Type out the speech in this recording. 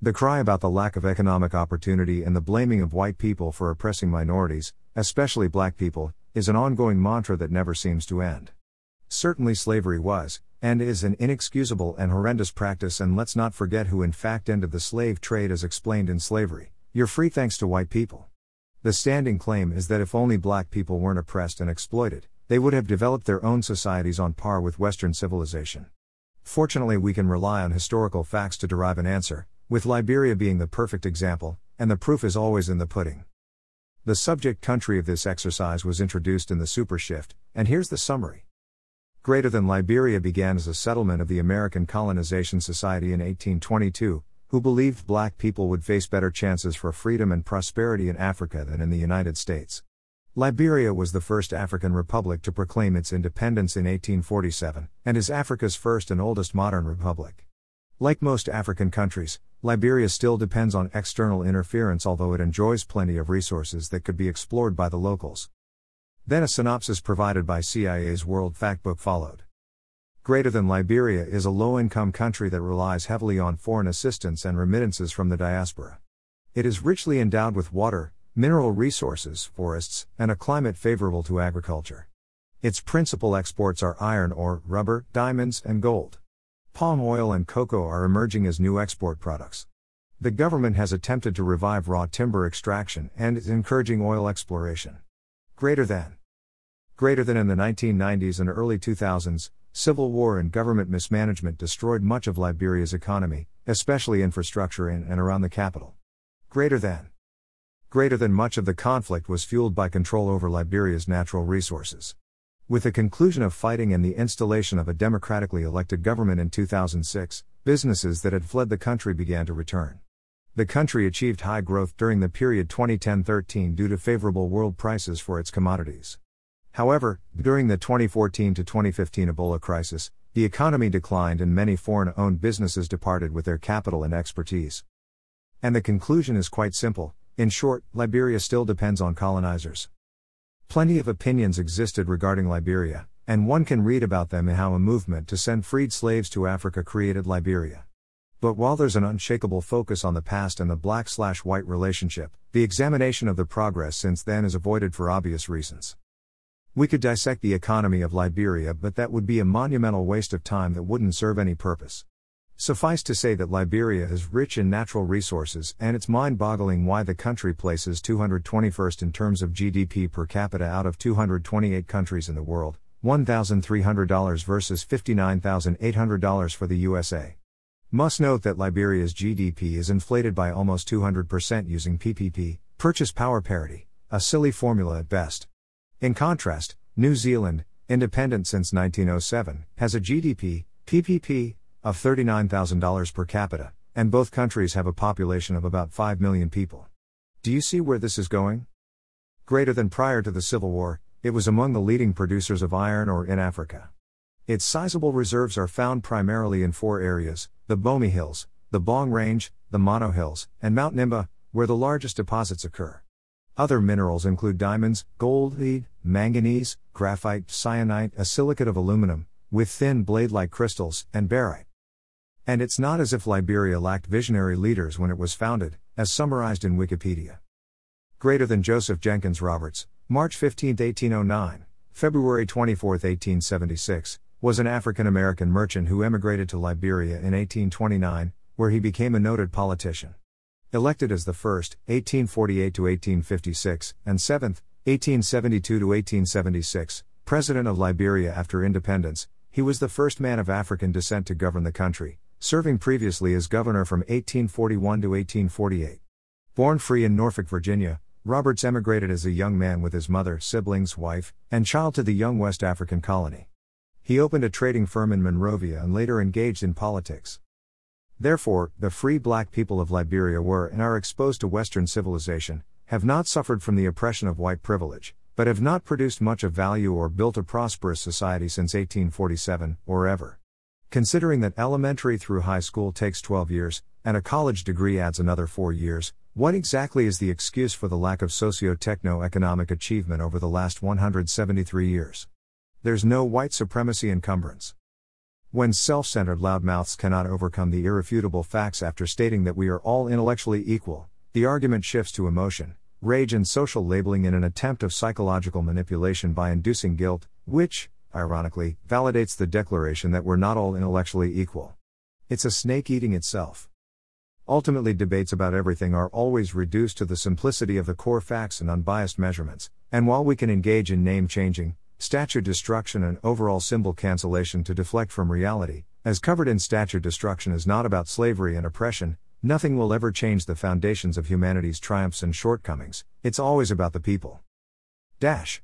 The cry about the lack of economic opportunity and the blaming of white people for oppressing minorities, especially black people, is an ongoing mantra that never seems to end. Certainly, slavery was, and is, an inexcusable and horrendous practice, and let's not forget who in fact ended the slave trade as explained in slavery. You're free thanks to white people. The standing claim is that if only black people weren't oppressed and exploited, they would have developed their own societies on par with Western civilization. Fortunately, we can rely on historical facts to derive an answer, with Liberia being the perfect example, and the proof is always in the pudding. The subject country of this exercise was introduced in the Super Shift, and here's the summary. Greater than Liberia began as a settlement of the American Colonization Society in 1822, who believed black people would face better chances for freedom and prosperity in Africa than in the United States. Liberia was the first African republic to proclaim its independence in 1847, and is Africa's first and oldest modern republic. Like most African countries, Liberia still depends on external interference, although it enjoys plenty of resources that could be explored by the locals. Then a synopsis provided by CIA's World Factbook followed. Greater than Liberia is a low income country that relies heavily on foreign assistance and remittances from the diaspora. It is richly endowed with water, mineral resources, forests, and a climate favorable to agriculture. Its principal exports are iron ore, rubber, diamonds, and gold. Palm oil and cocoa are emerging as new export products. The government has attempted to revive raw timber extraction and is encouraging oil exploration. Greater than. Greater than in the 1990s and early 2000s, civil war and government mismanagement destroyed much of Liberia's economy, especially infrastructure in and around the capital. Greater than. Greater than much of the conflict was fueled by control over Liberia's natural resources. With the conclusion of fighting and the installation of a democratically elected government in 2006, businesses that had fled the country began to return. The country achieved high growth during the period 2010 13 due to favorable world prices for its commodities. However, during the 2014 2015 Ebola crisis, the economy declined and many foreign owned businesses departed with their capital and expertise. And the conclusion is quite simple in short, Liberia still depends on colonizers. Plenty of opinions existed regarding Liberia, and one can read about them and how a movement to send freed slaves to Africa created Liberia. But while there's an unshakable focus on the past and the black slash white relationship, the examination of the progress since then is avoided for obvious reasons. We could dissect the economy of Liberia, but that would be a monumental waste of time that wouldn't serve any purpose. Suffice to say that Liberia is rich in natural resources, and it's mind boggling why the country places 221st in terms of GDP per capita out of 228 countries in the world, $1,300 versus $59,800 for the USA. Must note that Liberia's GDP is inflated by almost 200% using PPP, purchase power parity, a silly formula at best. In contrast, New Zealand, independent since 1907, has a GDP, PPP, of $39,000 per capita, and both countries have a population of about 5 million people. Do you see where this is going? Greater than prior to the Civil War, it was among the leading producers of iron ore in Africa. Its sizable reserves are found primarily in four areas the Bomi Hills, the Bong Range, the Mono Hills, and Mount Nimba, where the largest deposits occur. Other minerals include diamonds, gold, lead, manganese, graphite, kyanite, a silicate of aluminum, with thin blade like crystals, and barite. And it's not as if Liberia lacked visionary leaders when it was founded, as summarized in Wikipedia. Greater than Joseph Jenkins Roberts, March 15, 1809, February 24, 1876, was an African American merchant who emigrated to Liberia in 1829, where he became a noted politician. Elected as the first, 1848 to 1856, and seventh, 1872 to 1876, president of Liberia after independence, he was the first man of African descent to govern the country, serving previously as governor from 1841 to 1848. Born free in Norfolk, Virginia, Roberts emigrated as a young man with his mother, siblings, wife, and child to the young West African colony. He opened a trading firm in Monrovia and later engaged in politics. Therefore, the free black people of Liberia were and are exposed to Western civilization, have not suffered from the oppression of white privilege, but have not produced much of value or built a prosperous society since 1847, or ever. Considering that elementary through high school takes 12 years, and a college degree adds another 4 years, what exactly is the excuse for the lack of socio techno economic achievement over the last 173 years? There's no white supremacy encumbrance. When self centered loudmouths cannot overcome the irrefutable facts after stating that we are all intellectually equal, the argument shifts to emotion, rage, and social labeling in an attempt of psychological manipulation by inducing guilt, which, ironically, validates the declaration that we're not all intellectually equal. It's a snake eating itself. Ultimately, debates about everything are always reduced to the simplicity of the core facts and unbiased measurements, and while we can engage in name changing, statue destruction, and overall symbol cancellation to deflect from reality, as covered in statue destruction is not about slavery and oppression, nothing will ever change the foundations of humanity's triumphs and shortcomings, it's always about the people. Dash.